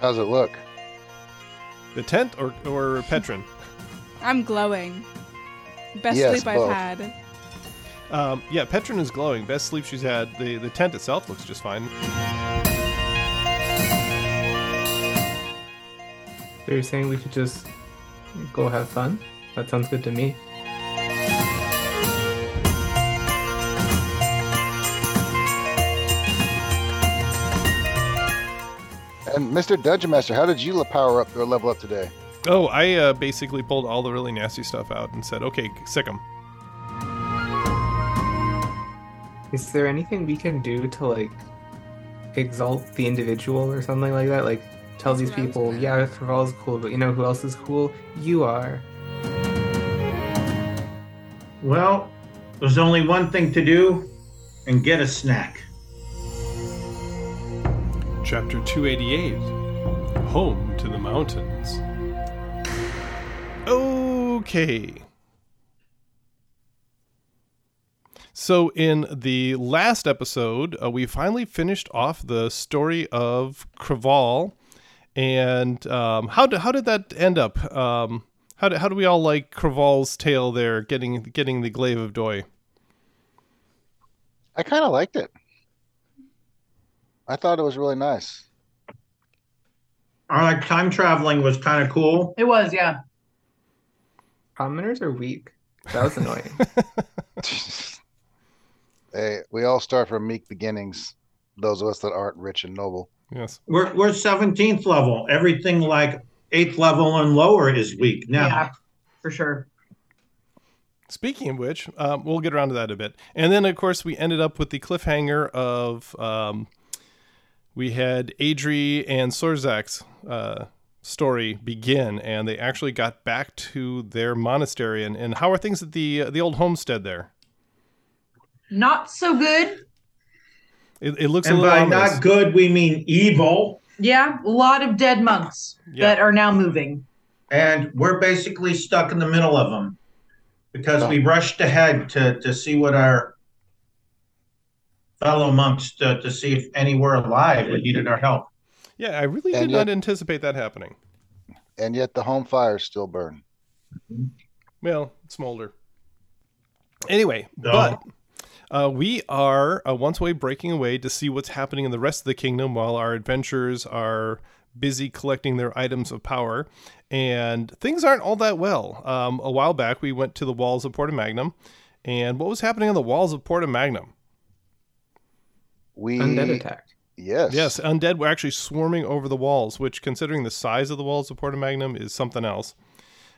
How's it look? The tent or or Petron? I'm glowing. Best Yes, sleep. I've had. Um, yeah, Petron is glowing. Best sleep she's had. The the tent itself looks just fine. So you're saying we should just go have fun? That sounds good to me. And Mr. Dungeon Master, how did you power up or level up today? Oh, I uh, basically pulled all the really nasty stuff out and said, "Okay, sick 'em." Is there anything we can do to like exalt the individual or something like that? Like tell these That's what I was people, gonna yeah, Thrall's cool, but you know who else is cool? You are. Well, there's only one thing to do and get a snack. Chapter 288 Home to the Mountains. Okay. So, in the last episode, uh, we finally finished off the story of Craval. And um, how, did, how did that end up? Um, how, do, how do we all like Craval's tale there, getting, getting the glaive of Doi? I kind of liked it. I thought it was really nice. Our like time traveling was kind of cool. It was, yeah. Commoners are weak. That was annoying. hey, we all start from meek beginnings. Those of us that aren't rich and noble. Yes. We're we're 17th level. Everything like eighth level and lower is weak now. Yeah, for sure. Speaking of which, um, we'll get around to that a bit. And then, of course, we ended up with the cliffhanger of um, we had Adri and Sorzak's uh, story begin, and they actually got back to their monastery. And, and how are things at the uh, the old homestead there? Not so good. It, it looks a And little by ominous. not good, we mean evil. Yeah, a lot of dead monks Yeah. that are now moving. And we're basically stuck in the middle of them because we rushed ahead to, to see what our fellow monks to, to see if any were alive that needed our help. Yeah, I really And did yet- not anticipate that happening. And yet the home fires still burn. Well, smolder. Anyway, No. but uh, we are uh, once away breaking away to see what's happening in the rest of the kingdom while our adventurers are busy collecting their items of power. And things aren't all that well. Um, a while back, we went to the walls of Portam Magnum. And what was happening on the walls of Portam Magnum? We Undead attack. Yes. Yes, undead were actually swarming over the walls, which, considering the size of the walls of Portam Magnum, is something else.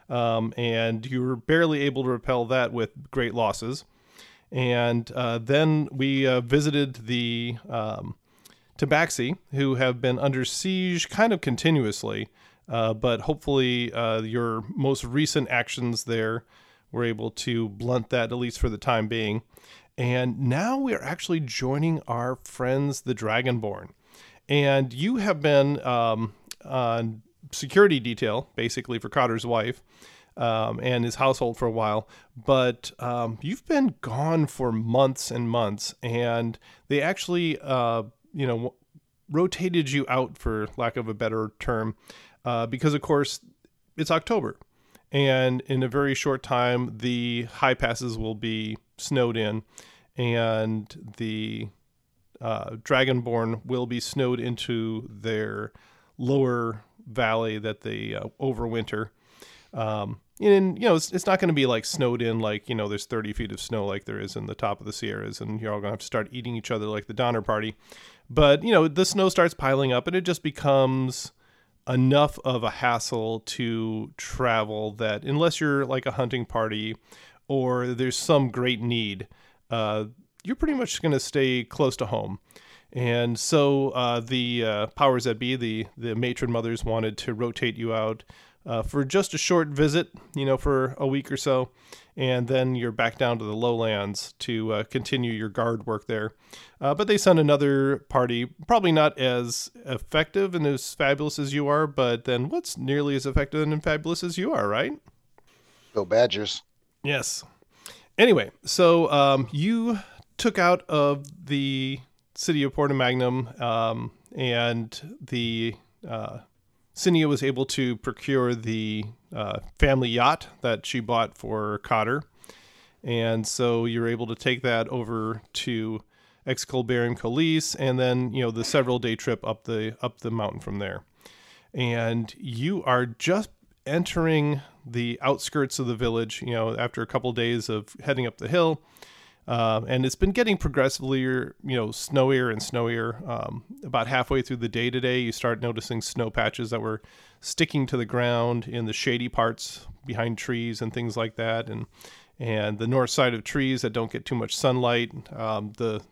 Um, and you were barely able to repel that with great losses. And uh, then we uh, visited the um, Tabaxi, who have been under siege kind of continuously. Uh, but hopefully, uh, your most recent actions there were able to blunt that, at least for the time being. And now we are actually joining our friends, the Dragonborn. And you have been um, on security detail, basically, for Cotter's wife um, and his household for a while. But um, you've been gone for months and months. And they actually, uh, you know, rotated you out, for lack of a better term, uh, because, of course, it's October. And in a very short time, the high passes will be snowed in, and the uh, Dragonborn will be snowed into their lower valley that they uh, overwinter. Um, and you know, it's, it's not going to be like snowed in, like you know, there's 30 feet of snow like there is in the top of the Sierras, and you're all going to have to start eating each other like the Donner Party. But you know, the snow starts piling up, and it just becomes enough of a hassle to travel that unless you're like a hunting party or there's some great need, uh, you're pretty much going to stay close to home. And so uh, the uh, powers that be, the the matron mothers wanted to rotate you out uh, for just a short visit, you know, for a week or so, and then you're back down to the lowlands to uh, continue your guard work there. Uh, but they send another party, probably not as effective and as fabulous as you are, but then what's nearly as effective and fabulous as you are, right? Go Badgers. Yes. Anyway, so um, you took out of the city of Portam Magnum, um, and the uh, Cinia was able to procure the uh, family yacht that she bought for Cotter, and so you're able to take that over to Exculbarium Colis, and then you know the several day trip up the up the mountain from there, and you are just entering the outskirts of the village. You know, after a couple days of heading up the hill. Um, and it's been getting progressively, you know, snowier and snowier. Um, about halfway through the day today, you start noticing snow patches that were sticking to the ground in the shady parts behind trees and things like that, and and the north side of trees that don't get too much sunlight. Um, the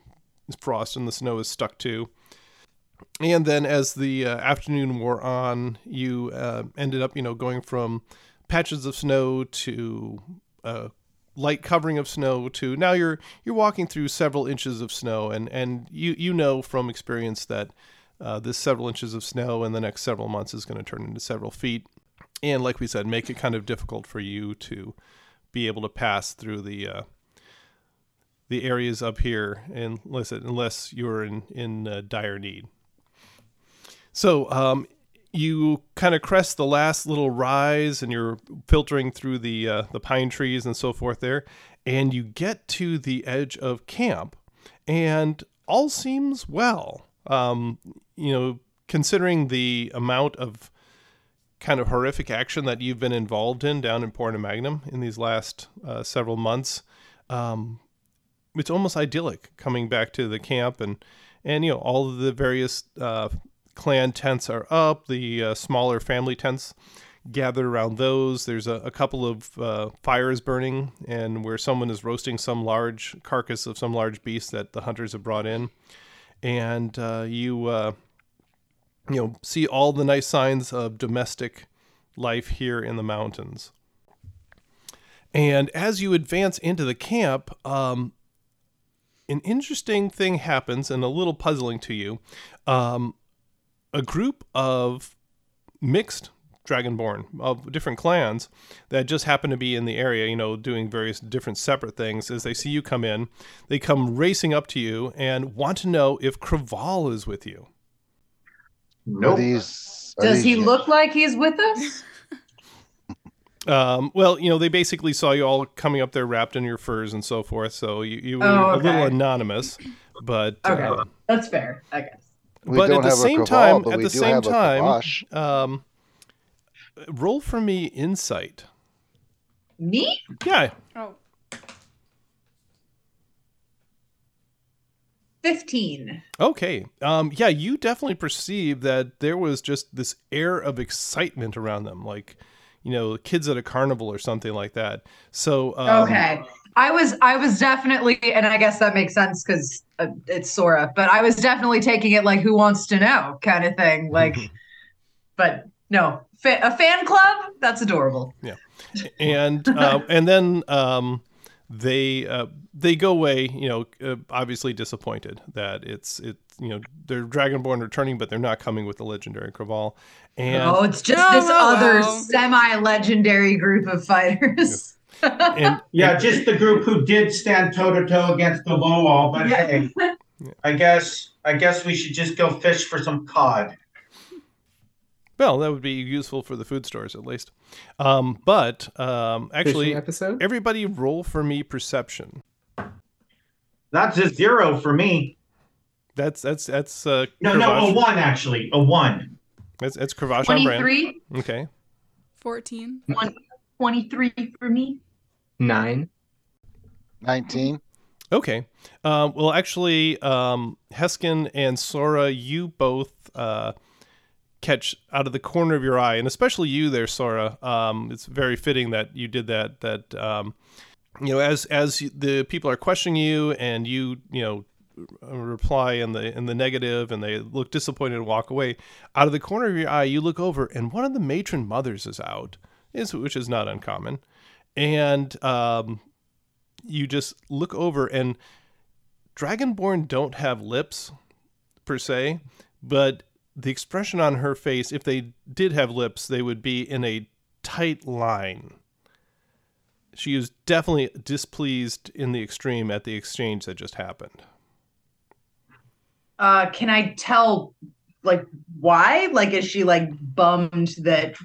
frost and the snow is stuck to. And then, as the uh, afternoon wore on, you uh, ended up, you know, going from patches of snow to uh, light covering of snow to now you're you're walking through several inches of snow and and you you know from experience that uh, this several inches of snow in the next several months is going to turn into several feet. And like we said make it kind of difficult for you to be able to pass through the uh, the areas up here unless unless you're in in uh, dire need. So um, you kind of crest the last little rise and you're filtering through the uh, the pine trees and so forth there and you get to the edge of camp and all seems well. Um, you know considering the amount of kind of horrific action that you've been involved in down in Portam Magnum in these last uh, several months um, it's almost idyllic coming back to the camp and and you know all of the various uh, clan tents are up. The uh, smaller family tents gathered around those. There's a, a couple of uh, fires burning, and where someone is roasting some large carcass of some large beast that the hunters have brought in. And uh, you, uh, you know, see all the nice signs of domestic life here in the mountains. And as you advance into the camp, um, an interesting thing happens and a little puzzling to you. Um, a group of mixed dragonborn of different clans that just happen to be in the area, you know, doing various different separate things. As they see you come in, they come racing up to you and want to know if Craval is with you. Are Nope. these, Does he these- look like he's with us? Um, well, you know, they basically saw you all coming up there wrapped in your furs and so forth. So you, you were Oh, a little anonymous, but Okay. uh, That's fair, I guess. We but at the same Craval, time, at the same time, um, roll for me insight. Me? Yeah, Oh, 15. Okay. Um, yeah, you definitely perceive that there was just this air of excitement around them, like, you know, kids at a carnival or something like that. So, um, okay. I was I was definitely and I guess that makes sense cuz uh, it's Sora, but I was definitely taking it like who wants to know kind of thing, like but no, fa- a fan club? That's adorable. Yeah, and uh, and then um, they uh, they go away, you know, uh, obviously disappointed that it's it, you know, they're Dragonborn returning, but they're not coming with the legendary Craval. And oh, it's just Oh, this oh, other wow. semi-legendary group of fighters. And Yeah, just the group who did stand toe to toe against the low wall. But Yeah. hey, I guess I guess we should just go fish for some cod. well, that would be useful for the food stores at least. Um, but um, actually, episode. everybody roll for me perception. That's a zero for me. That's that's that's uh No, no, a one actually, a one. That's that's Kravash on brand. 23 Okay. 14. 23 for me. Nine. 19. Okay. Um, well, actually, um, Heskin and Sora, you both uh, catch out of the corner of your eye, and especially you there, Sora. Um, it's very fitting that you did that. That um, you know, as as the people are questioning you, and you you know uh, reply in the in the negative, and they look disappointed and walk away. Out of the corner of your eye, you look over, and one of the matron mothers is out, is which is not uncommon, and um, you just look over, and Dragonborn don't have lips per se, but the expression on her face, if they did have lips, they would be in a tight line. She is definitely displeased in the extreme at the exchange that just happened. Uh, can I tell, like, why? Like, is she like bummed that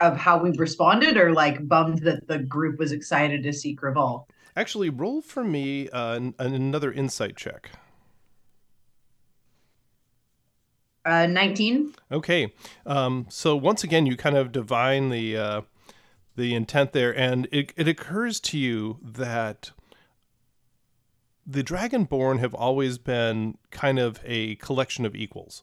of how we responded, or like bummed that the group was excited to see Craval? Actually, roll for me uh, an- another insight check. Uh, nineteen. Okay. Um, so once again, you kind of divine the uh, the intent there, and it, it occurs to you that the Dragonborn have always been kind of a collection of equals.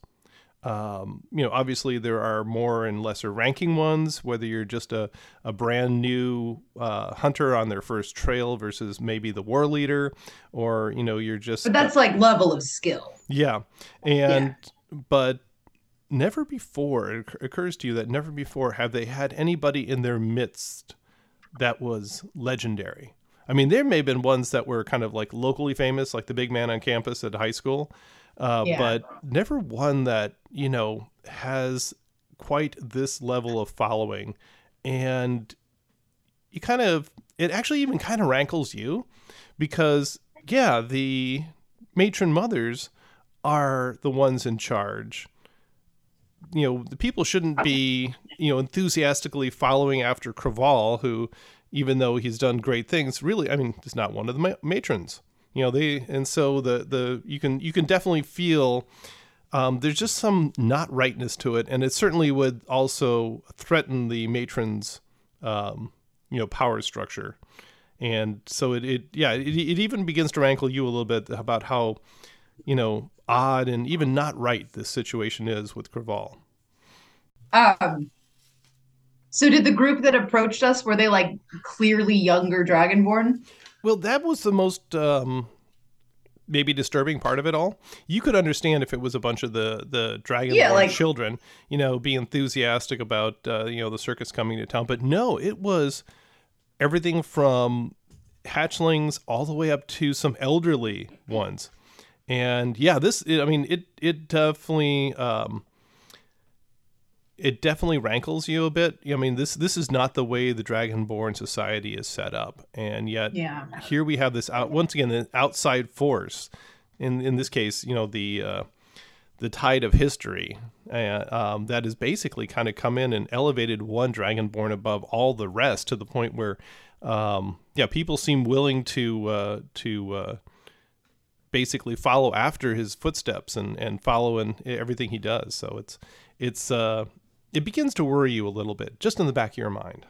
Um, you know, obviously there are more and lesser ranking ones, whether you're just a, a brand new uh, hunter on their first trail versus maybe the war leader, or, you know, you're just. But that's like level of skill. Yeah. And, but never before, it occurs to you that never before have they had anybody in their midst that was legendary. I mean, there may have been ones that were kind of like locally famous, like the big man on campus at high school, uh, Yeah. but never one that, you know, has quite this level of following. And you kind of, it actually even kind of rankles you because, yeah, the matron mothers are the ones in charge. You know, the people shouldn't be, you know, enthusiastically following after Craval, who, even though he's done great things, really, I mean, is not one of the ma- matrons. You know, they and so the the you can you can definitely feel um, there's just some not rightness to it, and it certainly would also threaten the matrons, um, you know, power structure. And so it, it yeah, it, it even begins to rankle you a little bit about how, you know, odd and even not right this situation is with Craval. Um. So did the group that approached us were they like clearly younger Dragonborn? Well, that was the most um, maybe disturbing part of it all. You could understand if it was a bunch of the the dragon Yeah, like- children, you know, be enthusiastic about uh, you know the circus coming to town. But no, it was everything from hatchlings all the way up to some elderly ones. And yeah, this I mean it it definitely um, it definitely rankles you a bit. I mean this this is not the way the Dragonborn society is set up, and yet Yeah. here we have this out once again the outside force in in this case you know the uh, the tide of history uh, um, that has basically kind of come in and elevated one dragonborn above all the rest to the point where um, yeah people seem willing to uh, to uh, basically follow after his footsteps and and follow in everything he does so it's it's uh it begins to worry you a little bit just in the back of your mind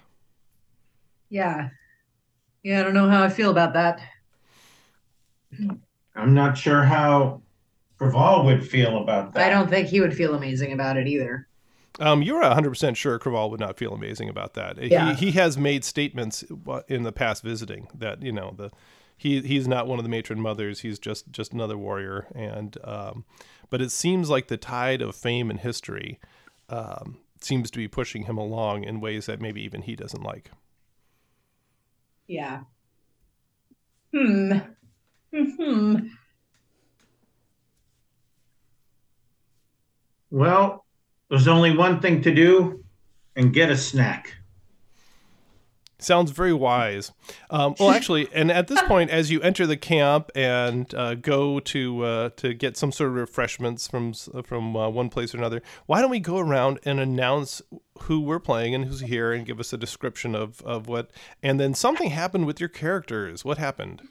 Yeah. Yeah, I don't know how I feel about that. I'm not sure how Craval would feel about that. I don't think he would feel amazing about it either. Um, you're 100% sure Craval would not feel amazing about that. Yeah. He, he has made statements in the past visiting that, you know, the he he's not one of the matron mothers. He's just just another warrior. And um, but it seems like the tide of fame and history um, seems to be pushing him along in ways that maybe even he doesn't like. Yeah. Hmm. Hmm. Well, there's only one thing to do and get a snack. Sounds very wise. Um, well, actually, and at this point, as you enter the camp and uh, go to uh, to get some sort of refreshments from from uh, one place or another, why don't we go around and announce who we're playing and who's here, and give us a description of of what, and then something happened with your characters. What happened?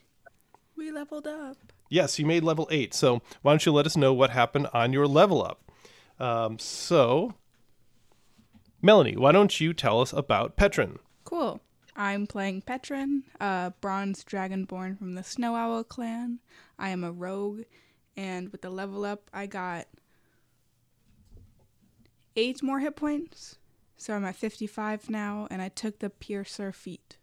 We leveled up. Yes, you made level eight. So why don't you let us know what happened on your level up? Um, so, Melanie, why don't you tell us about Petrin? Cool. I'm playing Petrin, a bronze dragonborn from the Snow Owl clan. I am a rogue, and with the level up, I got eight more hit points. So I'm at 55 now, and I took the Piercer feat.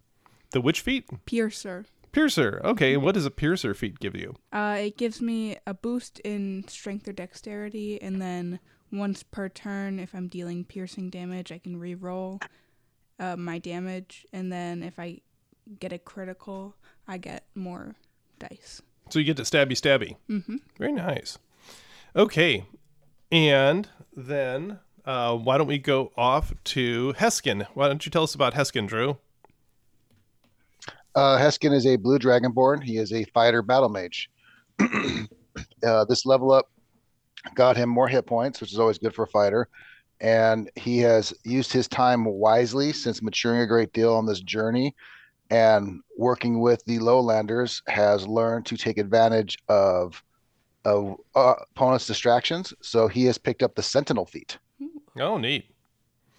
The which feet? Piercer. Piercer. Okay, what does a piercer feat give you? Uh, it gives me a boost in strength or dexterity, and then once per turn, if I'm dealing piercing damage, I can re-roll uh, my damage, and then if I get a critical, I get more dice. So you get to stabby stabby. Mm-hmm. Very nice. Okay, and then uh, why don't we go off to Heskin? Why don't you tell us about Heskin, Drew? Uh, Heskin is a blue dragonborn. He is a fighter battle mage. uh, this level up got him more hit points, which is always good for a fighter. And he has used his time wisely since maturing a great deal on this journey and working with the lowlanders has learned to take advantage of of uh, opponents' distractions. So he has picked up the Sentinel feat. Oh, neat.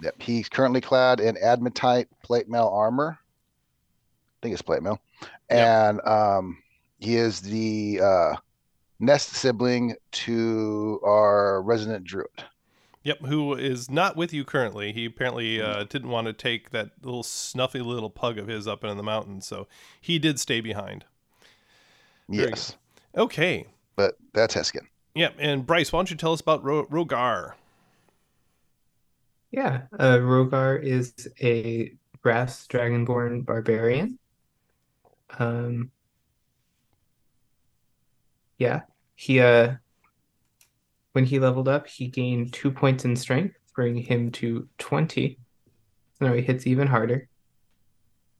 Yep. He's currently clad in adamantite plate mail armor. I think it's plate mail. And um, he is the uh, nest sibling to our resident druid. Yep, who is not with you currently. He apparently uh, didn't want to take that little snuffy little pug of his up in the mountains, so he did stay behind. Very Yes. Okay. But that's Heskin. Yep, and Bryce, why don't you tell us about Ro- Rogar? Yeah, uh, Rogar is a brass dragonborn barbarian. Um, yeah, he uh, when he leveled up, he gained two points in strength, bringing him to twenty. So now he hits even harder,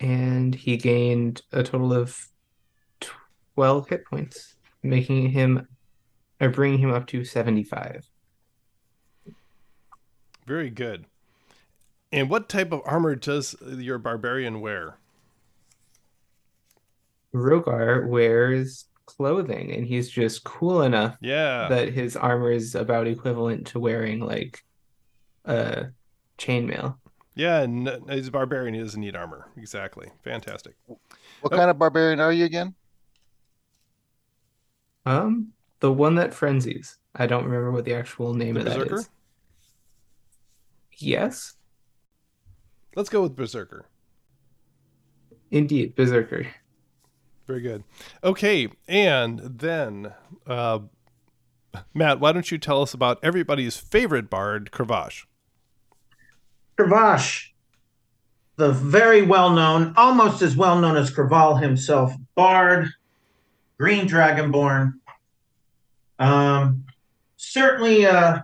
and he gained a total of twelve hit points, making him or bringing him up to seventy-five. Very good. And what type of armor does your barbarian wear? Rogar wears clothing and he's just cool enough Yeah. that his armor is about equivalent to wearing like uh chainmail. yeah, n- he's a barbarian. He doesn't need armor. Exactly. Fantastic. What Oh. kind of barbarian are you again? Um the one that frenzies. I don't remember what the actual name The of that Berserker? is. Yes, Let's go with Berserker. indeed, Berserker. Very good. Okay, and then uh, Matt, why don't you tell us about everybody's favorite bard, Kravash? Kravash, the very well known, almost as well known as Craval himself, Bard, Green Dragonborn. Um, certainly uh,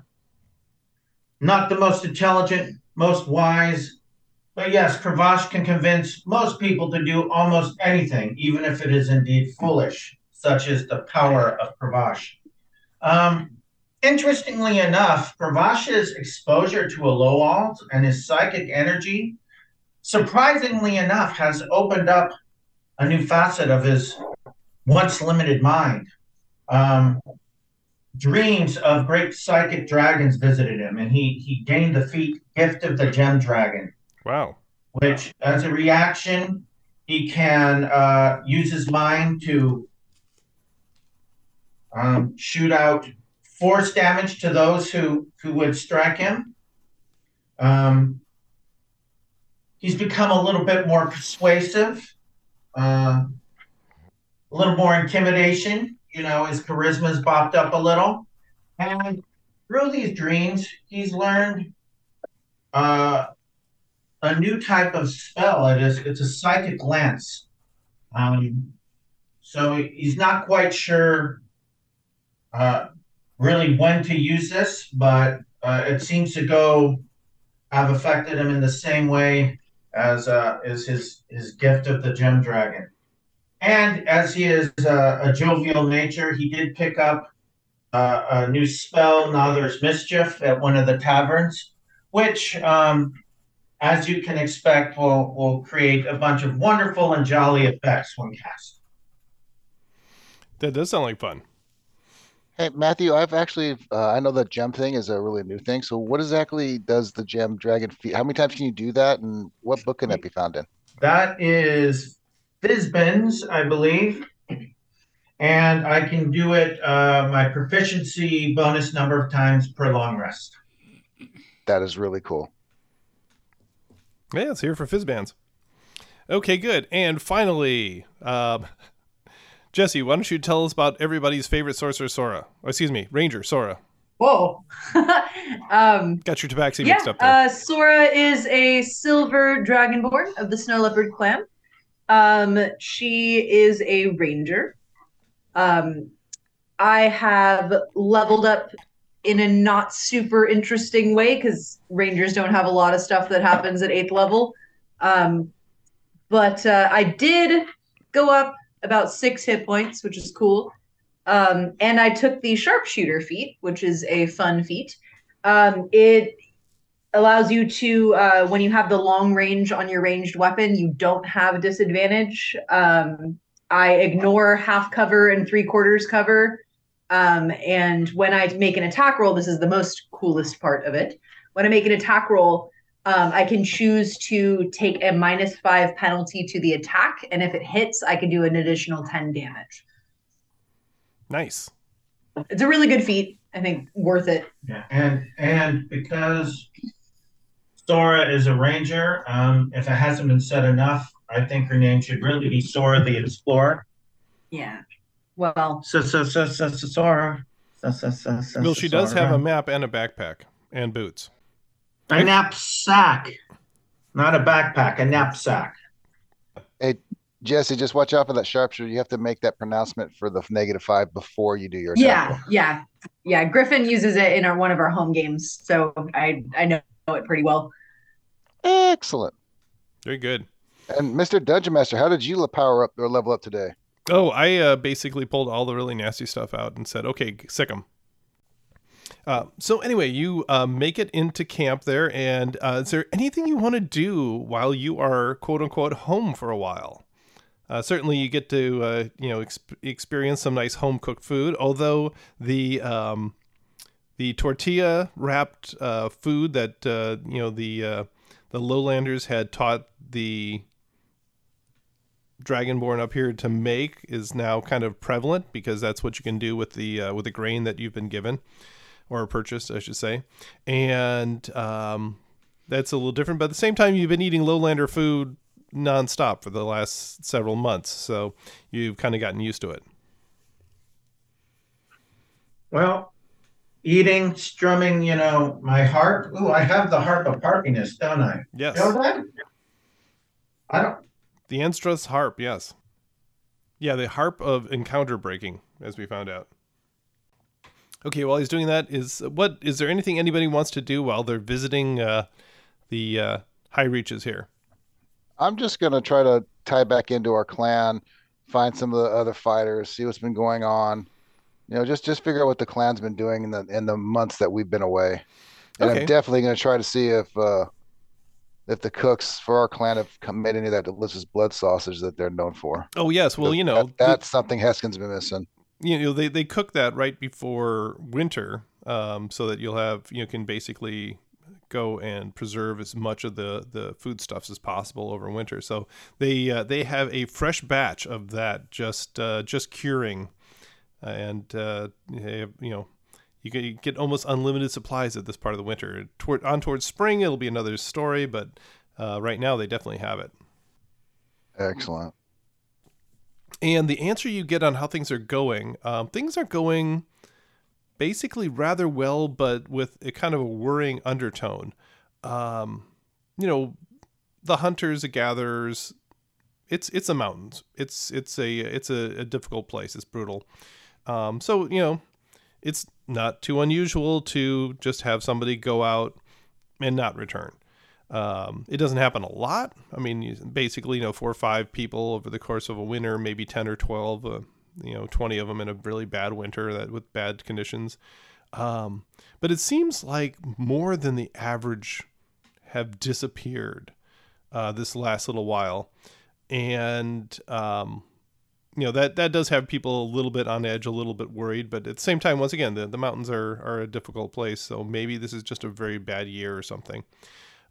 not the most intelligent, most wise, but yes, Kravash can convince most people to do almost anything, even if it is indeed foolish, such as the power of Kravash. Um, Interestingly enough, Kravash's exposure to a low alt and his psychic energy, surprisingly enough, has opened up a new facet of his once limited mind. Um, dreams of great psychic dragons visited him, and he, he gained the feat Gift of the Gem Dragon, Wow. which, as a reaction, he can uh, use his mind to um, shoot out force damage to those who who would strike him. Um, he's become a little bit more persuasive, uh, a little more intimidation. You know, his charisma's bopped up a little, and through these dreams, he's learned uh, a new type of spell. It is it's a psychic lance. Um, so he's not quite sure. Uh, really when to use this, but uh, it seems to go have affected him in the same way as uh, is his his gift of the gem dragon. And as he is uh, a jovial nature, he did pick up uh, a new spell, Nathair's Mischief, at one of the taverns, which, um, as you can expect, will will create a bunch of wonderful and jolly effects when cast. That does sound like fun. Hey, Matthew, I've actually, uh, I know that gem thing is a really new thing. So, what exactly does the gem dragon feat? How many times can you do that, and what book can that be found in? That is Fizban's, I believe. And I can do it uh, my proficiency bonus number of times per long rest. That is really cool. Yeah, it's here for Fizban's. Okay, good. And finally, um, Jesse, why don't you tell us about everybody's favorite sorcerer, Sora? Oh, excuse me, Ranger, Sora. Whoa. um, Got your tabaxi yeah, mixed up there. uh, Sora is a silver dragonborn of the Snow Leopard clan. Um, she is a ranger. Um, I have leveled up in a not super interesting way because rangers don't have a lot of stuff that happens at eighth level. Um, but uh, I did go up about six hit points, which is cool. Um, and I took the sharpshooter feat, which is a fun feat. Um, it allows you to, uh, when you have the long range on your ranged weapon, you don't have disadvantage. Um, I ignore half cover and three quarters cover. Um, and when I make an attack roll, this is the most coolest part of it. When I make an attack roll, um, I can choose to take a minus five penalty to the attack, and if it hits, I can do an additional ten damage. nice. It's a really good feat. I think worth it. Yeah, and and because Sora is a ranger, um, if it hasn't been said enough, I think her name should really be Sora the Explorer. Yeah. Well, So so so so, so Sora. So, so, so, so, Well, she does have a map and a backpack and boots. a knapsack, not a backpack, a knapsack. Hey, Jesse, just watch out for that sharpshooter. You have to make that pronouncement for the negative five before you do your yeah, roll. yeah, yeah. Griffin uses it in our, one of our home games, so I I know it pretty well. Excellent. Very good. And Mr. Dungeon Master, how did you power up or level up today? Oh, I uh, basically pulled all the really nasty stuff out and said, okay, sick 'em. Uh, so anyway, you uh, make it into camp there, and uh, is there anything you want to do while you are quote unquote home for a while? Uh, certainly, you get to uh, you know exp- experience some nice home cooked food. Although the um, the tortilla wrapped food that you know the the lowlanders had taught the dragonborn up here to make is now kind of prevalent because that's what you can do with the uh, with the grain that you've been given or purchased, I should say, and um, that's a little different. But at the same time, you've been eating lowlander food nonstop for the last several months, so you've kind of gotten used to it. Well, eating, strumming, you know, my harp. Ooh, I have the harp of harpiness, don't I? Yes, You know that? I don't. The Enstra's harp. Yes, yeah, the harp of encounter breaking, as we found out. Okay, while he's doing that, is what is there anything anybody wants to do while they're visiting uh, the uh, high reaches here? I'm just gonna try to tie back into our clan, find some of the other fighters, see what's been going on. You know, just just figure out what the clan's been doing in the in the months that we've been away. And Okay. I'm definitely gonna try to see if uh if the cooks for our clan have come- made any of that delicious blood sausage that they're known for. Oh yes, well you know That- that's something Heskin's been missing. you know they, they cook that right before winter um, so that you'll have you know can basically go and preserve as much of the the foodstuffs as possible over winter so they uh, they have a fresh batch of that just uh, just curing and uh, have, you know you can get almost unlimited supplies at this part of the winter toward on towards spring it'll be another story but uh, right now they definitely have it Excellent. and the answer you get on how things are going, um, things are going basically rather well, but with a kind of a worrying undertone. Um, you know, the hunters, the gatherers, it's it's the mountains. It's it's a it's a, a difficult place. It's brutal. Um, so you know, it's not too unusual to just have somebody go out and not return. Um, it doesn't happen a lot. I mean, you- basically, you know, four or five people over the course of a winter, maybe 10 or 12, uh, you know, 20 of them in a really bad winter that with bad conditions. Um, but it seems like more than the average have disappeared uh, this last little while. And, um, you know, that, that does have people a little bit on edge, a little bit worried. But at the same time, once again, the, the mountains are, are a difficult place. So maybe this is just a very bad year or something.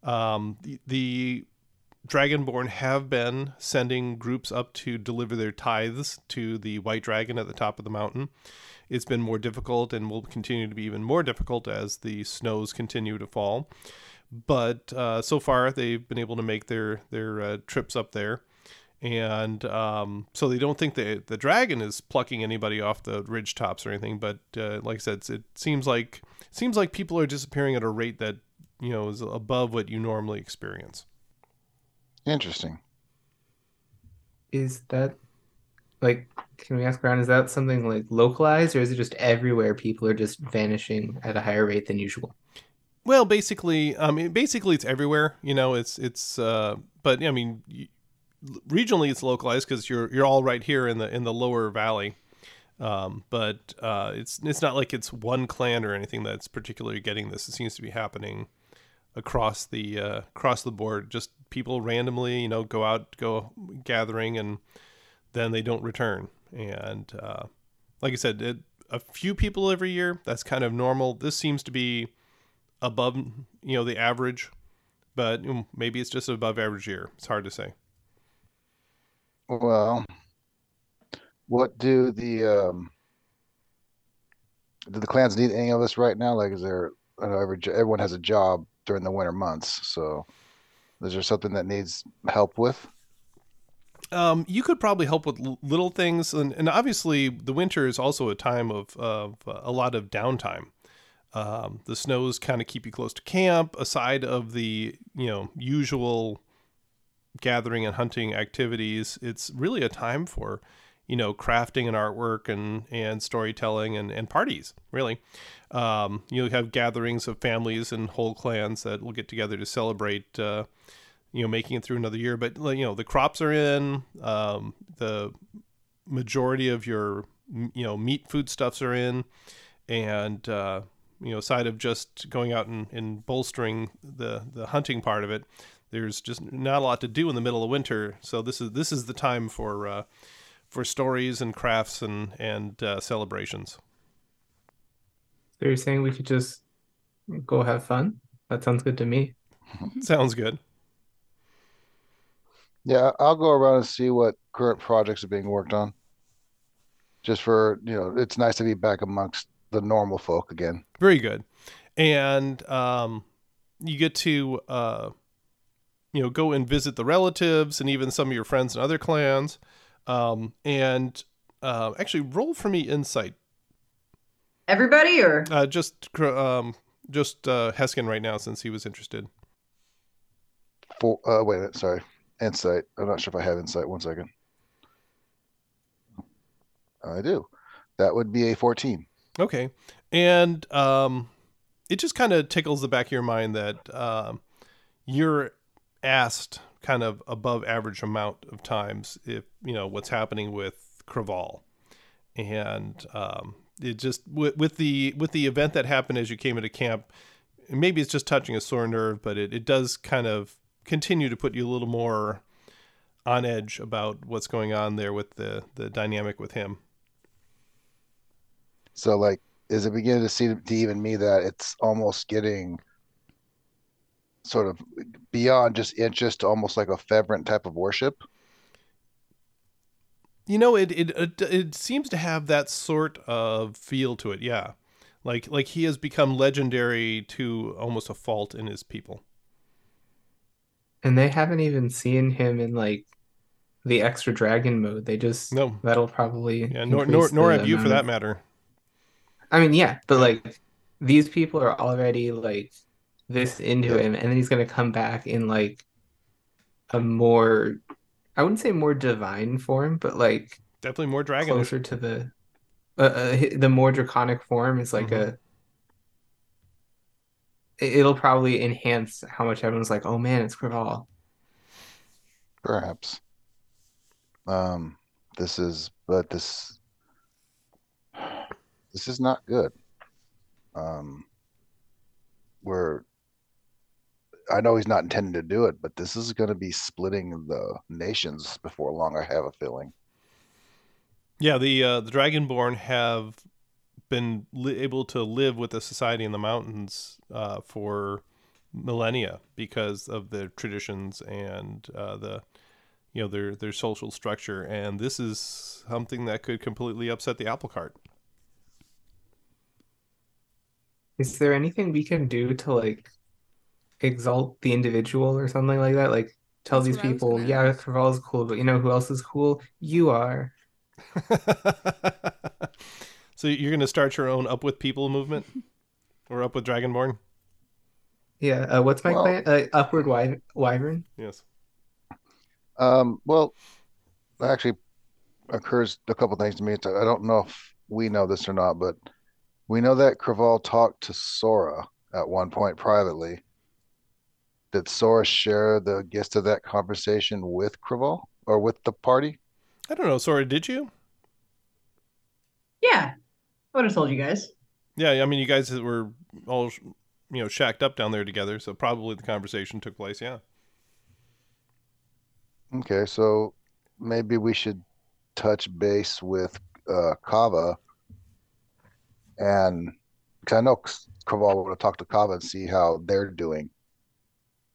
Um, the, the Dragonborn have been sending groups up to deliver their tithes to the White Dragon at the top of the mountain. It's been more difficult and will continue to be even more difficult as the snows continue to fall. But uh, so far, they've been able to make their their uh, trips up there. And um, so they don't think the the dragon is plucking anybody off the ridge tops or anything. But uh, like I said, it seems like seems like people are disappearing at a rate that you know is above what you normally experience. Interesting. Is that like? Can we ask around? Is that something like localized, or is it just everywhere? People are just vanishing at a higher rate than usual. Well, basically, I mean, basically it's everywhere. You know, it's it's. Uh, but I mean, regionally it's localized because you're you're all right here in the in the lower valley. Um, but uh, it's it's not like it's one clan or anything that's particularly getting this. It seems to be happening across the uh, across the board. Just people randomly, you know, go out, go gathering, and then they don't return. And uh, like I said, it, a few people every year. That's kind of normal. This seems to be above, you know, the average, but maybe it's just above average year. It's hard to say. Well, what do the um, do the clans need any of this right now? Like, is there? I know every everyone has a job during the winter months, so is there something that needs help with? Um, you could probably help with little things, and, and obviously the winter is also a time of of a lot of downtime. Um, the snows kind of keep you close to camp, aside of the you know usual gathering and hunting activities, it's really a time for, you know, crafting and artwork and, and storytelling and, and parties, really. Um, you have gatherings of families and whole clans that will get together to celebrate, uh, you know, making it through another year. But, you know, the crops are in, um, the majority of your, you know, meat foodstuffs are in. And, uh, you know, aside of just going out and, and bolstering the, the hunting part of it, there's just not a lot to do in the middle of winter. So this is this is the time for uh, for stories and crafts and and uh, celebrations. So you're saying we could just go have fun? That sounds good to me. sounds good. Yeah, I'll go around and see what current projects are being worked on. Just for you know, it's nice to be back amongst the normal folk again. Very good, and um, you get to uh, you know go and visit the relatives and even some of your friends and other clans. Um, and uh, actually roll for me insight. Everybody or? Uh, just um, just uh, heskin right now since he was interested. For uh, wait a minute sorry. Insight. I'm not sure if i have insight. One second. I do. That would be a 14 okay. And um, it just kind of tickles the back of your mind that um, you're asked kind of above average amount of times if you know what's happening with Craval, and um, it just with, with, the with the event that happened as you came into camp, maybe it's just touching a sore nerve, but it, it does kind of continue to put you a little more on edge about what's going on there with the the dynamic with him. So like, is it beginning to see to even me that it's almost getting sort of beyond just interest, almost like a fervent type of worship. You know, it, it it it seems to have that sort of feel to it. Yeah, like like he has become legendary to almost a fault in his people. And they haven't even seen him in like the extra dragon mode. They just no. That'll probably yeah. Nor nor, nor have you for that matter. I mean, yeah, but like these people are already like this into him, and then he's gonna come back in like a more, I wouldn't say more divine form, but like definitely more dragon closer to the, uh, uh, the more draconic form is like mm-hmm. a. It'll probably enhance how much everyone's like, oh man, it's Craval. Perhaps. Um, this is, but this, this is not good. Um, we're I know he's not intending to do it, but this is going to be splitting the nations before long. I have a feeling. Yeah, the uh, the Dragonborn have been li- able to live with the society in the mountains uh, for millennia because of their traditions and uh, the you know their their social structure, and this is something that could completely upset the apple cart. Is there anything we can do to like exalt the individual or something like that. Like Tell That's these what I was people, yeah, ask. Is cool, but you know who else is cool? You are. so you're going to start your own up with people movement, or up with Dragonborn? Yeah. Uh, what's my Well- clan? Uh, Upward Wy- Wyvern. Yes. Um, well, actually occurs a couple things to me. I don't know if we know this or not, but we know that Craval talked to Sora at one point privately. Did Sora share the gist of that conversation with Craval or with the party? I don't know. Sora, did you? Yeah. I would have told you guys. Yeah, I mean, you guys were all, you know, shacked up down there together, so probably the conversation took place. Yeah. Okay, so maybe we should touch base with uh, Kava, and because I know Craval would have talked to Kava and see how they're doing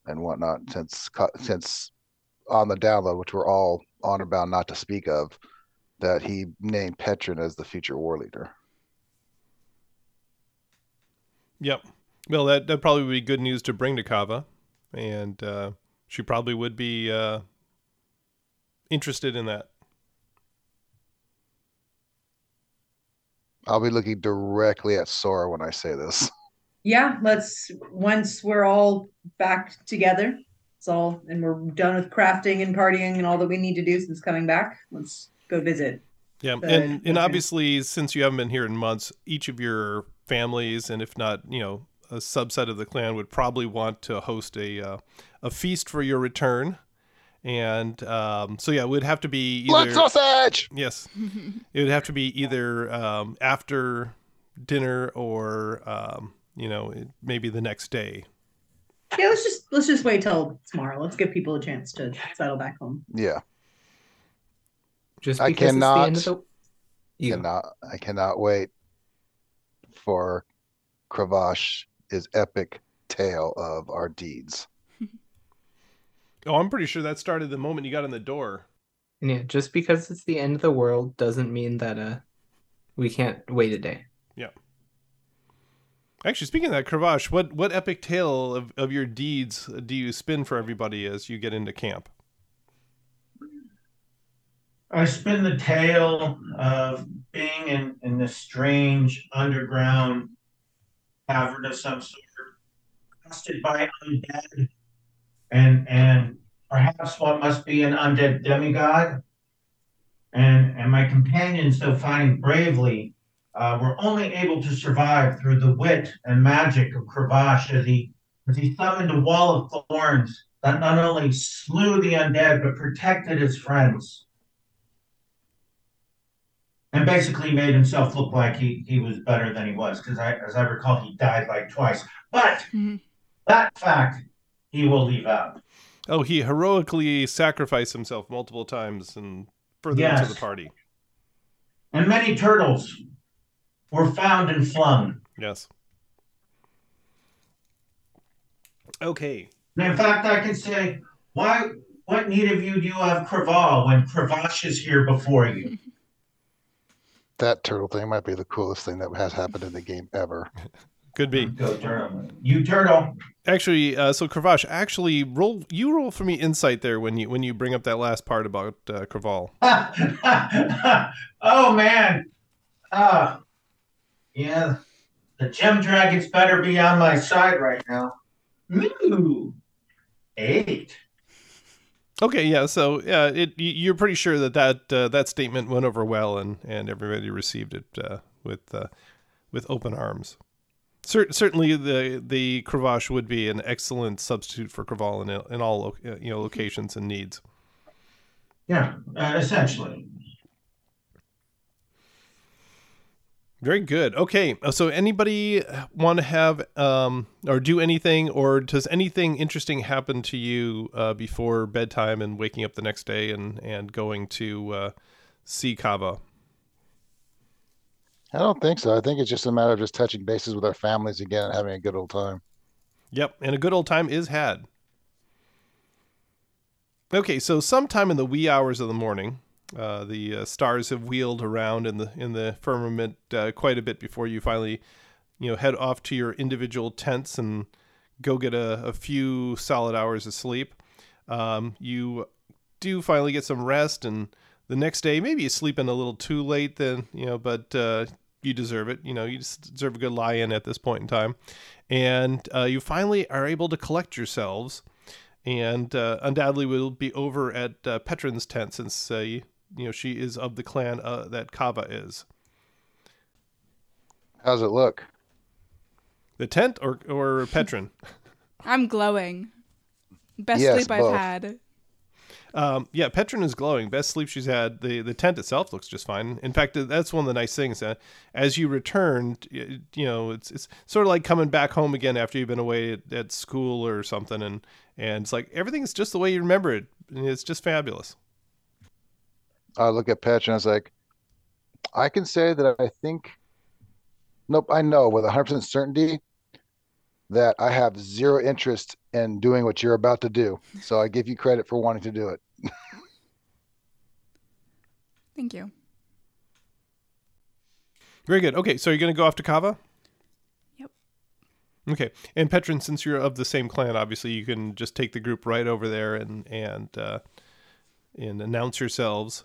and whatnot. Since since on the download, which we're all honor bound not to speak of, that he named Petrin as the future war leader. Yep. Well, that that probably would be good news to bring to Kava, and uh, she probably would be uh, interested in that. I'll be looking directly at Sora when I say this. Yeah, let's once we're all back together, it's all and we're done with crafting and partying and all that we need to do since coming back. Let's go visit. Yeah, But- and and okay. obviously, since you haven't been here in months, each of your families, and if not, you know, a subset of the clan, would probably want to host a uh, a feast for your return. And um, so, yeah, it would have to be Blood either sausage! yes, it would have to be either um, after dinner or um, you know maybe the next day. Yeah, let's just let's just wait till tomorrow. Let's give people a chance to settle back home. Yeah, Just I because it's the cannot- end of the. Cannot I cannot wait for Kravash his epic tale of our deeds. Oh, I'm pretty sure that started the moment you got in the door. And yeah, just because it's the end of the world doesn't mean that uh we can't wait a day. Actually, speaking of that, Kravash, what what epic tale of, of your deeds do you spin for everybody as you get into camp? I spin the tale of being in, in this strange underground cavern of some sort, hosted by undead, and and perhaps what must be an undead demigod. And and my companions, though fighting bravely, uh, were only able to survive through the wit and magic of Kravash as he as he summoned a wall of thorns that not only slew the undead but protected his friends and basically made himself look like he, he was better than he was because I, as I recall, he died like twice. But Mhm. that fact he will leave out. Oh, he heroically sacrificed himself multiple times and further into the party. And many turtles were found and flung. Yes. Okay. And in fact, I can say, why? What need of you do you have Craval when Kravash is here before you? That turtle thing might be the coolest thing that has happened in the game ever. Could be. Go turtle. You turtle. Actually, uh, so Kravash, actually roll you roll for me insight there when you when you bring up that last part about uh, Craval. oh man. Ah. Yeah. The gem dragons better be on my side right now. Ooh. Eight. Okay, yeah. So yeah, it you're pretty sure that that uh, that statement went over well, and and everybody received it uh, with uh, with open arms. Cer- certainly, the the Kravash would be an excellent substitute for Craval in in all uh, you know locations and needs. Yeah, uh, essentially. Very good. Okay, uh, so anybody want to have um, or do anything, or does anything interesting happen to you uh, before bedtime and waking up the next day and and going to uh, see Kava? I don't think so. I think it's just a matter of just touching bases with our families again and having a good old time. Yep, and a good old time is had. Okay, so sometime in the wee hours of the morning, uh, the uh, stars have wheeled around in the in the firmament uh, quite a bit before you finally, you know, head off to your individual tents and go get a, a few solid hours of sleep. Um, you do finally get some rest, and the next day maybe you sleep in a little too late, then you know, but uh, you deserve it. You know, you deserve a good lie-in at this point in time, and uh, you finally are able to collect yourselves, and undoubtedly will be over at Petron's tent since you know she is of the clan uh, that Kava is. How's it look? The tent or or Petron? I'm glowing. Best Yes, sleep I've both. had. Um, yeah, Petron is glowing. Best sleep she's had. The the tent itself looks just fine. In fact, that's one of the nice things. Uh, as you returned, y- you know, it's it's sort of like coming back home again after you've been away at, at school or something, and and it's like everything's just the way you remember it. It's just fabulous. I look at Petch and I was like, I can say that I think, nope, I know with 100% certainty that I have zero interest in doing what you're about to do. So I give you credit for wanting to do it. Thank you. Very good. Okay, so you're going to go off to Kava. Yep. Okay, and Petron, since you're of the same clan, obviously you can just take the group right over there and and uh, and announce yourselves.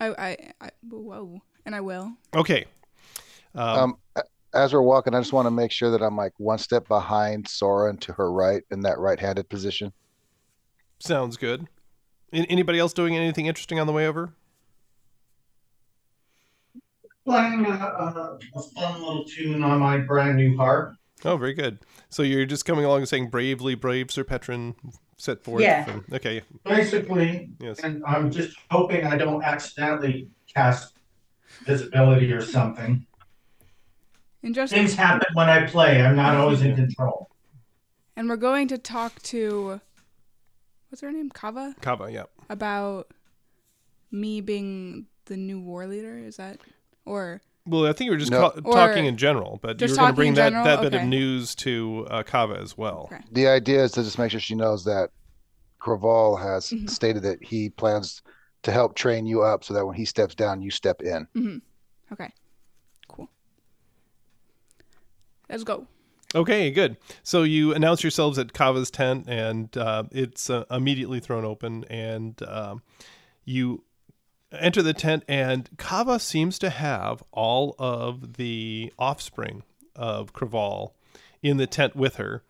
I, I, I whoa, and I will. Okay. Um, Um, as we're walking, I just want to make sure that I'm like one step behind Sora and to her right in that right-handed position. Sounds good. Anybody else doing anything interesting on the way over? Playing a, a, a fun little tune on my brand new harp. Oh, very good. So you're just coming along and saying "Bravely, brave Sir Petron, set forth." Yeah. and- okay. Basically, Yes. and I'm just hoping I don't accidentally cast visibility or something. And Things happen when I play. I'm not always in control. and we're going to talk to what's her name? Kava? Kava. Yeah. About me being the new war leader, is that or Well, I think you were just No. ca- Or- talking in general, but you Just were going to bring in that, general? that bit of news to uh, Kava as well. Okay. The idea is to just make sure she knows that Craval has Mhm. stated that he plans to help train you up so that when he steps down, you step in. mm-hmm. Okay. Cool. Let's go. Okay, good. So you announce yourselves at Kava's tent, and uh, it's uh, immediately thrown open, and um, you enter the tent, and Kava seems to have all of the offspring of Craval in the tent with her,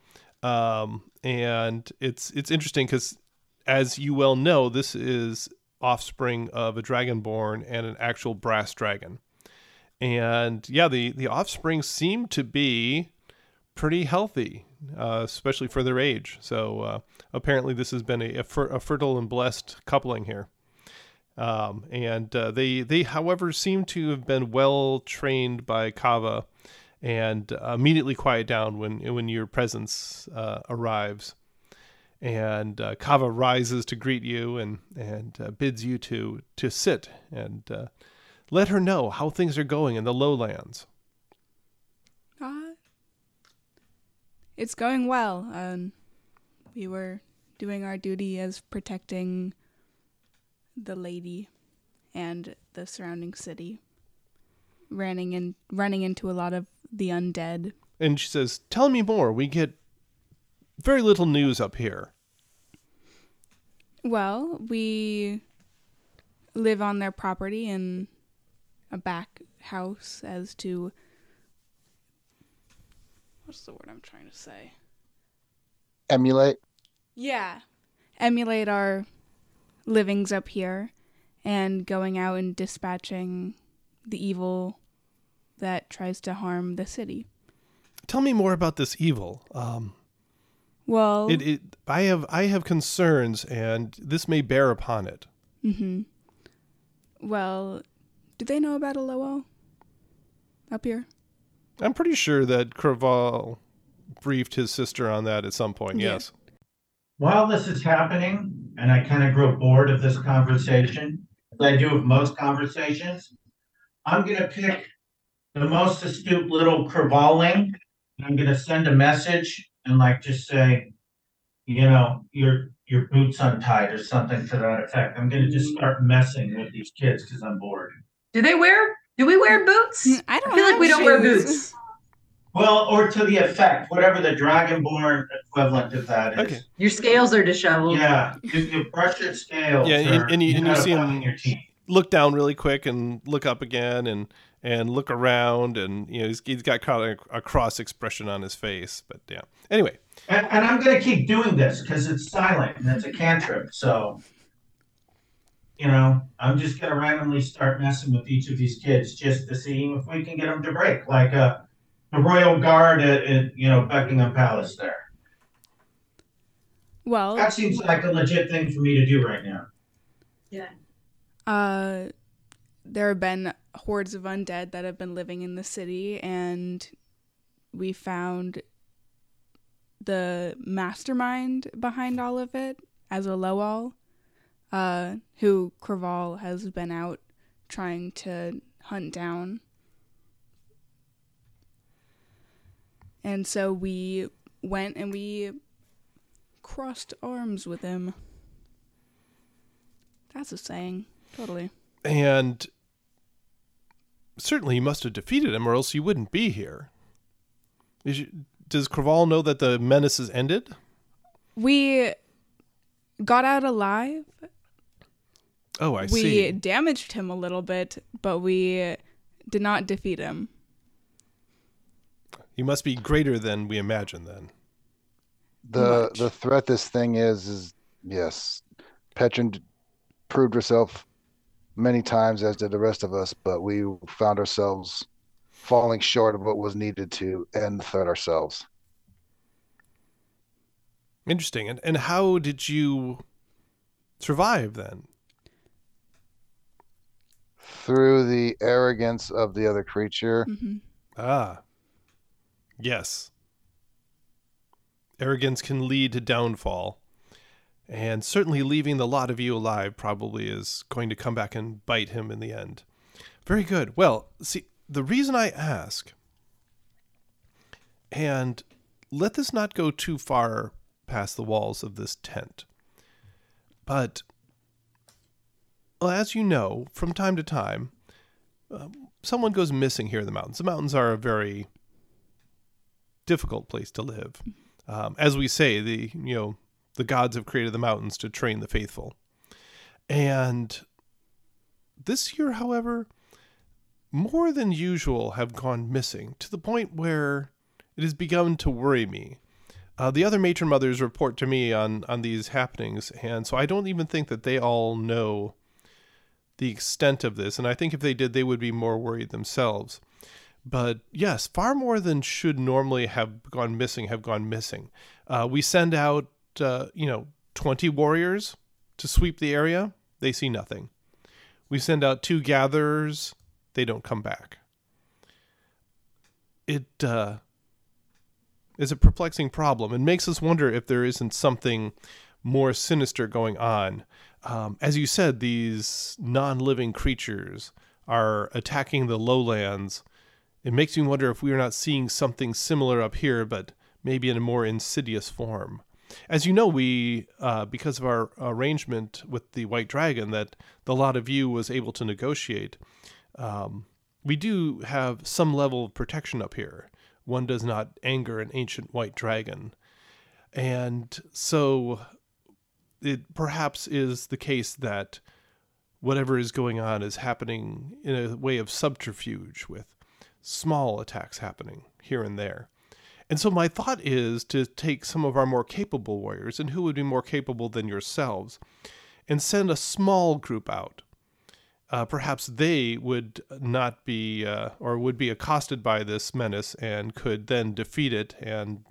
um, and it's it's interesting because, as you well know, this is offspring of a dragonborn and an actual brass dragon, and yeah, the the offspring seem to be pretty healthy, uh, especially for their age. So uh, apparently, this has been a, a, fer- a fertile and blessed coupling here. Um, and uh, they they, however, seem to have been well trained by Kava, and uh, immediately quiet down when when your presence uh, arrives. And uh, Kava rises to greet you and and uh, bids you to to sit and uh, let her know how things are going in the lowlands. It's going well. Um, we were doing our duty as protecting the lady and the surrounding city. Running in, running into a lot of the undead. And she says, Tell me more. We get very little news up here. Well, we live on their property in a back house as to what's the word I'm trying to say? Emulate. Yeah. Emulate our livings up here and going out and dispatching the evil that tries to harm the city. Tell me more about this evil. Um, Well, it, it, I have, I have concerns, and this may bear upon it. hmm Well, do they know about Aloo up here? I'm pretty sure that Craval briefed his sister on that at some point. Yeah. Yes. While this is happening, and I kind of grow bored of this conversation, as I do of most conversations, I'm gonna pick the most astute little curvaling. and I'm gonna send a message and like just say, you know, your your boots untied or something to that effect. I'm gonna just start messing with these kids because I'm bored. Do they wear? Do we wear boots? I don't I feel like have we don't wear boots. Well, or to the effect, whatever the dragonborn equivalent of that is. Okay. Your scales are disheveled. Yeah, you, you brush your scales. Yeah, and- and you- and you see bug him- in your teeth. Look down really quick and look up again and and look around and you know he's, he's got kind of a, a cross expression on his face. But yeah. Anyway, And, and I'm going to keep doing this because it's silent and it's a cantrip. So, you know, I'm just going to randomly start messing with each of these kids just to see if we can get them to break, like uh, the royal guard at, at you know Buckingham Palace. There, Well, that seems like a legit thing for me to do right now. uh, there have been hordes of undead that have been living in the city, and we found the mastermind behind all of it as a Lowell, uh, who Craval has been out trying to hunt down. And so we went and we crossed arms with him. That's a saying. Totally. and certainly you must have defeated him, or else you wouldn't be here. Is you, does Craval know that the menace is ended? We got out alive. Oh, I we see. We damaged him a little bit, but we did not defeat him. He must be greater than we imagine. Then The Much. the threat this thing is is yes, Petrin proved herself many times, as did the rest of us, but we found ourselves falling short of what was needed to end the threat ourselves. interesting. And and how did you survive then? Through the arrogance of the other creature, hmm Ah, yes. Arrogance can lead to downfall. And certainly leaving the lot of you alive probably is going to come back and bite him in the end. Very good. Well, see, the reason I ask, and let this not go too far past the walls of this tent, but well, as you know, from time to time, um, someone goes missing here in the mountains. The mountains are a very difficult place to live. Um, as we say, the you know the gods have created the mountains to train the faithful. And this year, however, more than usual have gone missing to the point where it has begun to worry me. Uh, the other matron mothers report to me on on these happenings, and so I don't even think that they all know the extent of this. And I think if they did, they would be more worried themselves. But yes, far more than should normally have gone missing have gone missing. Uh, we send out, uh, you know, 20 warriors to sweep the area. They see nothing. We send out two gatherers. They don't come back. It uh, is a perplexing problem and makes us wonder if there isn't something more sinister going on. Um, as you said, these non living creatures are attacking the lowlands. It makes me wonder if we are not seeing something similar up here, but maybe in a more insidious form. As you know, we, uh, because of our arrangement with the White Dragon that the lot of you was able to negotiate, um, we do have some level of protection up here. One does not anger an ancient white dragon. And so it perhaps is the case that whatever is going on is happening in a way of subterfuge with small attacks happening here and there. And so my thought is to take some of our more capable warriors, and who would be more capable than yourselves, and send a small group out. Uh, perhaps they would not be, uh, or would be accosted by this menace and could then defeat it and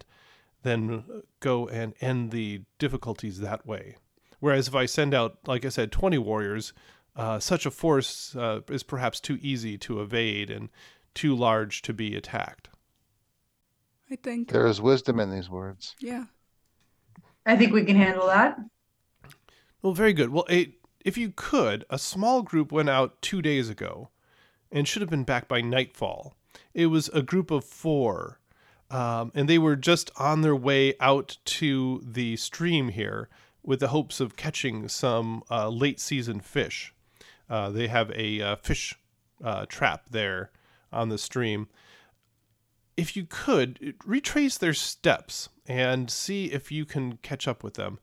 then go and end the difficulties that way. Whereas if I send out, like I said, 20 warriors, uh, such a force uh, is perhaps too easy to evade and too large to be attacked. I think. there is wisdom in these words. Yeah. I think we can handle that. Well, very good. Well, a, if you could, a small group went out two days ago and should have been back by nightfall. It was a group of four, um, and they were just on their way out to the stream here with the hopes of catching some uh, late season fish. Uh, they have a uh, fish uh, trap there on the stream. if you could retrace their steps and see if you can catch up with them,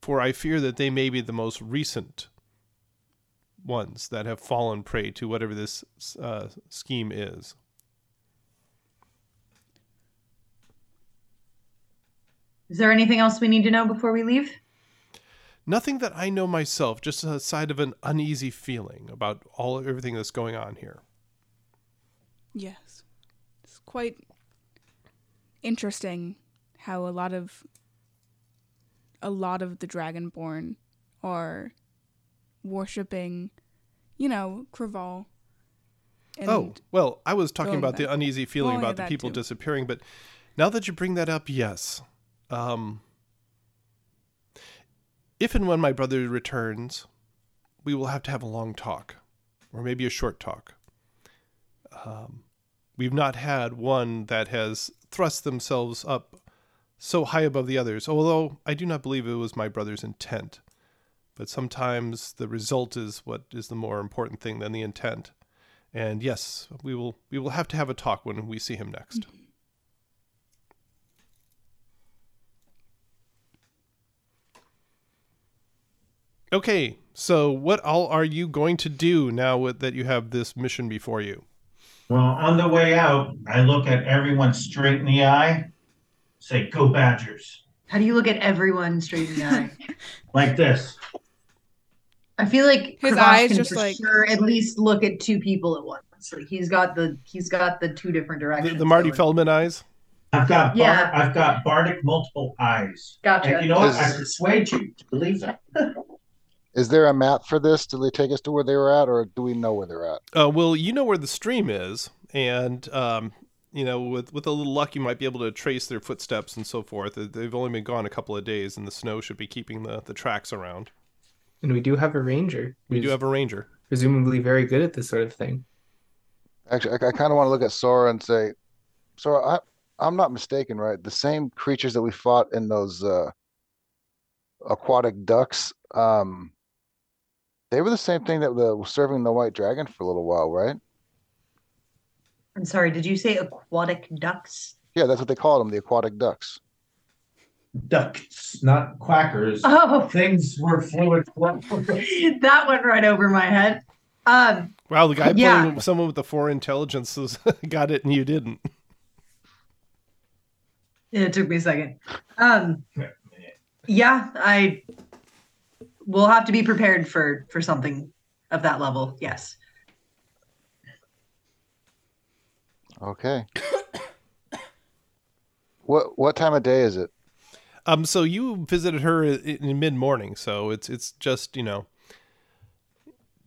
for I fear that they may be the most recent ones that have fallen prey to whatever this uh, scheme is. Is there anything else we need to know before we leave? Nothing that I know myself, just a side of an uneasy feeling about all everything that's going on here. Yes. It's quite interesting how a lot of a lot of the dragonborn are worshipping, you know, Craval. Oh, well, I was talking about the uneasy feeling Well, yeah, about the people too. disappearing, but now that you bring that up, yes. Um, if and when my brother returns, we will have to have a long talk, or maybe a short talk. Um, we've not had one that has thrust themselves up so high above the others, although I do not believe it was my brother's intent. But sometimes the result is what is the more important thing than the intent. And yes, we will we will have to have a talk when we see him next. Okay, so what all are you going to do now with, that you have this mission before you? Well, on the way out, I look at everyone straight in the eye, say, go Badgers, How do you look at everyone straight in the eye? like this. I feel like His Kravash eyes can just, for like- sure at least look at two people at once. Like he's got the he's got the two different directions. the Marty going. Feldman eyes? I've got Bar- Yeah. I've got Bardic multiple eyes. Gotcha. And you know what? I persuade you to believe that. Is there a map for this? Do they take us to where they were at, or do we know where they're at? Uh, well, you know where the stream is, and um, you know, with with a little luck, you might be able to trace their footsteps and so forth. They- They've only been gone a couple of days, and the snow should be keeping the, the tracks around. And we do have a ranger. We do have a ranger. presumably very good at this sort of thing. Actually, I, I kind of want to look at Sora and say, Sora, I, I'm not mistaken, right? The same creatures that we fought in those uh, aquatic ducks, um, they were the same thing that was serving the white dragon for a little while, right? I'm sorry, did you say aquatic ducks? Yeah, that's what they called them, the aquatic ducks. Ducks, not quackers. Oh, Things were fluid. that went right over my head. Um, Wow, the guy Yeah. playing with someone with the four intelligences got it, and you didn't. it took me a second. Um, yeah, I will have to be prepared for for something of that level. Yes. Okay. what what time of day is it? Um, so you visited her in mid morning, so it's it's just you know.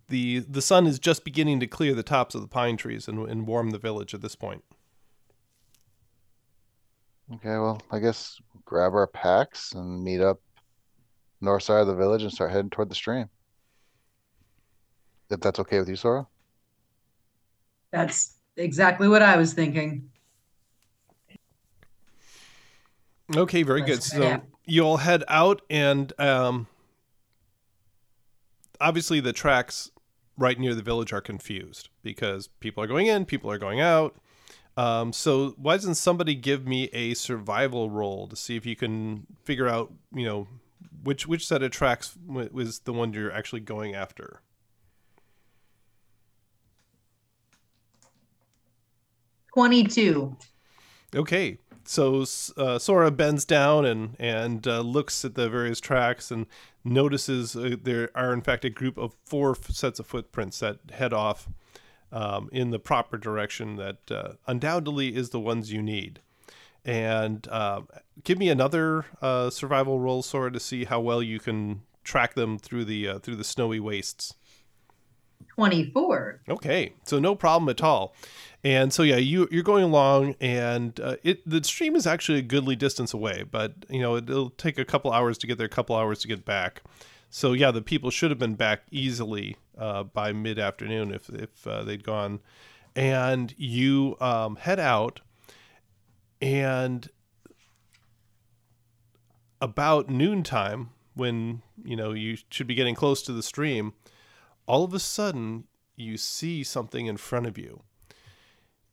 The the sun is just beginning to clear the tops of the pine trees and, and warm the village at this point. Okay, well, I guess grab our packs and meet up north side of the village and start heading toward the stream. If that's okay with you, Sora? That's exactly what I was thinking. Okay, very good. Let's So out. you all head out, and um, obviously the tracks right near the village are confused because people are going in, people are going out. Um, so why doesn't somebody give me a survival roll to see if you can figure out, you know, which which set of tracks was the one you're actually going after? Twenty-two. Okay, so uh, Sora bends down and and uh, looks at the various tracks and notices uh, there are in fact a group of four f- sets of footprints that head off um, in the proper direction that uh, undoubtedly is the ones you need. And uh, give me another uh, survival roll, Sora, to see how well you can track them through the uh, through the snowy wastes. 24. Okay, so no problem at all. And so yeah, you you're going along, and uh, it the stream is actually a goodly distance away, but you know it'll take a couple hours to get there, a couple hours to get back. So yeah, the people should have been back easily uh, by mid afternoon if if uh, they'd gone. And you um, head out, and about noontime, when you know you should be getting close to the stream, all of a sudden you see something in front of you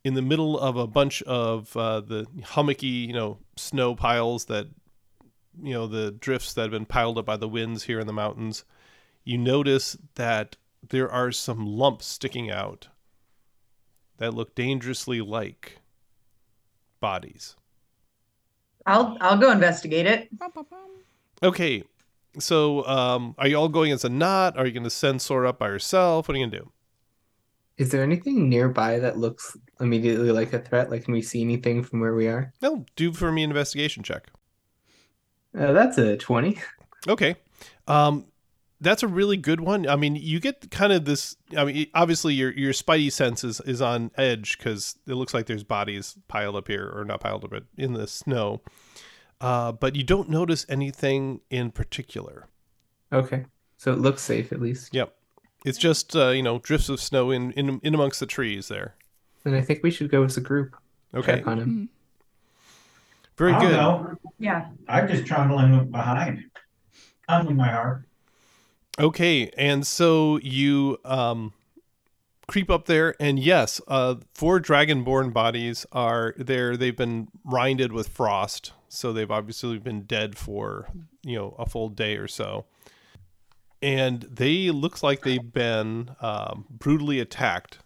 in the middle of a bunch of uh, the hummocky, you know, snow piles that, you know, the drifts that have been piled up by the winds here in the mountains, you notice that there are some lumps sticking out that look dangerously like bodies. I'll I'll go investigate it. Okay, so um, are you all going as a knot? Are you going to send Sora up by herself? What are you going to do? Is there anything nearby that looks immediately like a threat? Like, can we see anything from where we are? No, do for me an investigation check. Uh, that's a 20. Okay. Um, that's a really good one. I mean, you get kind of this. I mean, obviously your your spidey sense is, is on edge because it looks like there's bodies piled up here, or not piled up, but in the snow. Uh, but you don't notice anything in particular. Okay. So it looks safe at least. Yep, it's just uh, you know drifts of snow in, in in amongst the trees there. Then I think we should go as a group. Okay, Check on him. very I don't good. know. Yeah. I'm just trundling behind. Humbling my heart. Okay, and so you um, creep up there, and yes, uh, four dragonborn bodies are there. They've been rinded with frost, so they've obviously been dead for you know a full day or so. And they looks like they've been um, brutally attacked.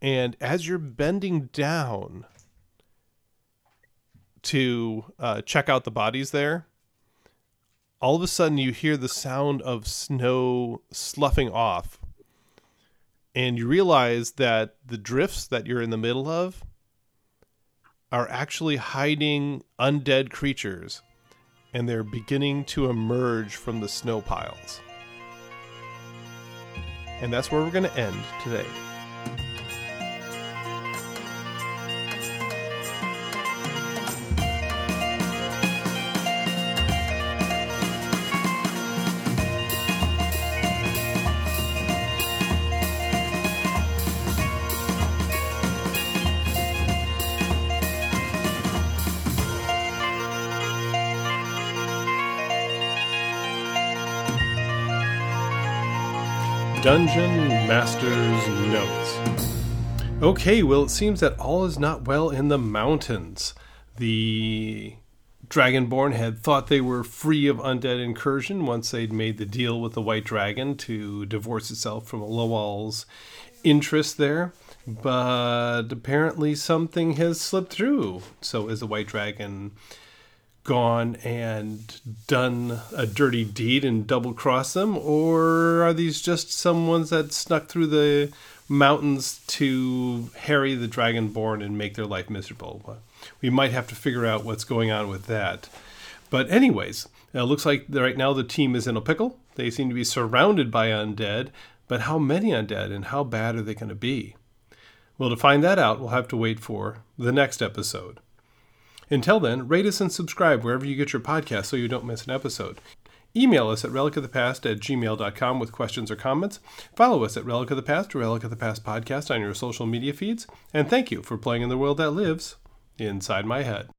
And as you're bending down to uh, check out the bodies there, all of a sudden you hear the sound of snow sloughing off and you realize that the drifts that you're in the middle of are actually hiding undead creatures and they're beginning to emerge from the snow piles. And that's where we're going to end today Dungeon Master's Notes. Okay, well, it seems that all is not well in the mountains. The Dragonborn had thought they were free of undead incursion once they'd made the deal with the White Dragon to divorce itself from Lowall's interest there. But apparently something has slipped through. So is the White Dragon gone and done a dirty deed and double crossed them, or are these just some ones that snuck through the mountains to harry the dragonborn and make their life miserable? We might have to figure out what's going on with that. But anyways, it looks like right now the team is in a pickle. They seem to be surrounded by undead, but how many undead and how bad are they going to be? Well, to find that out, we'll have to wait for the next episode. Until then, rate us and subscribe wherever you get your podcast so you don't miss an episode. Email us at relicofthepast at gmail.com with questions or comments. Follow us at Relic of the Past or Relic of the Past podcast on your social media feeds. And thank you for playing in the world that lives inside my head.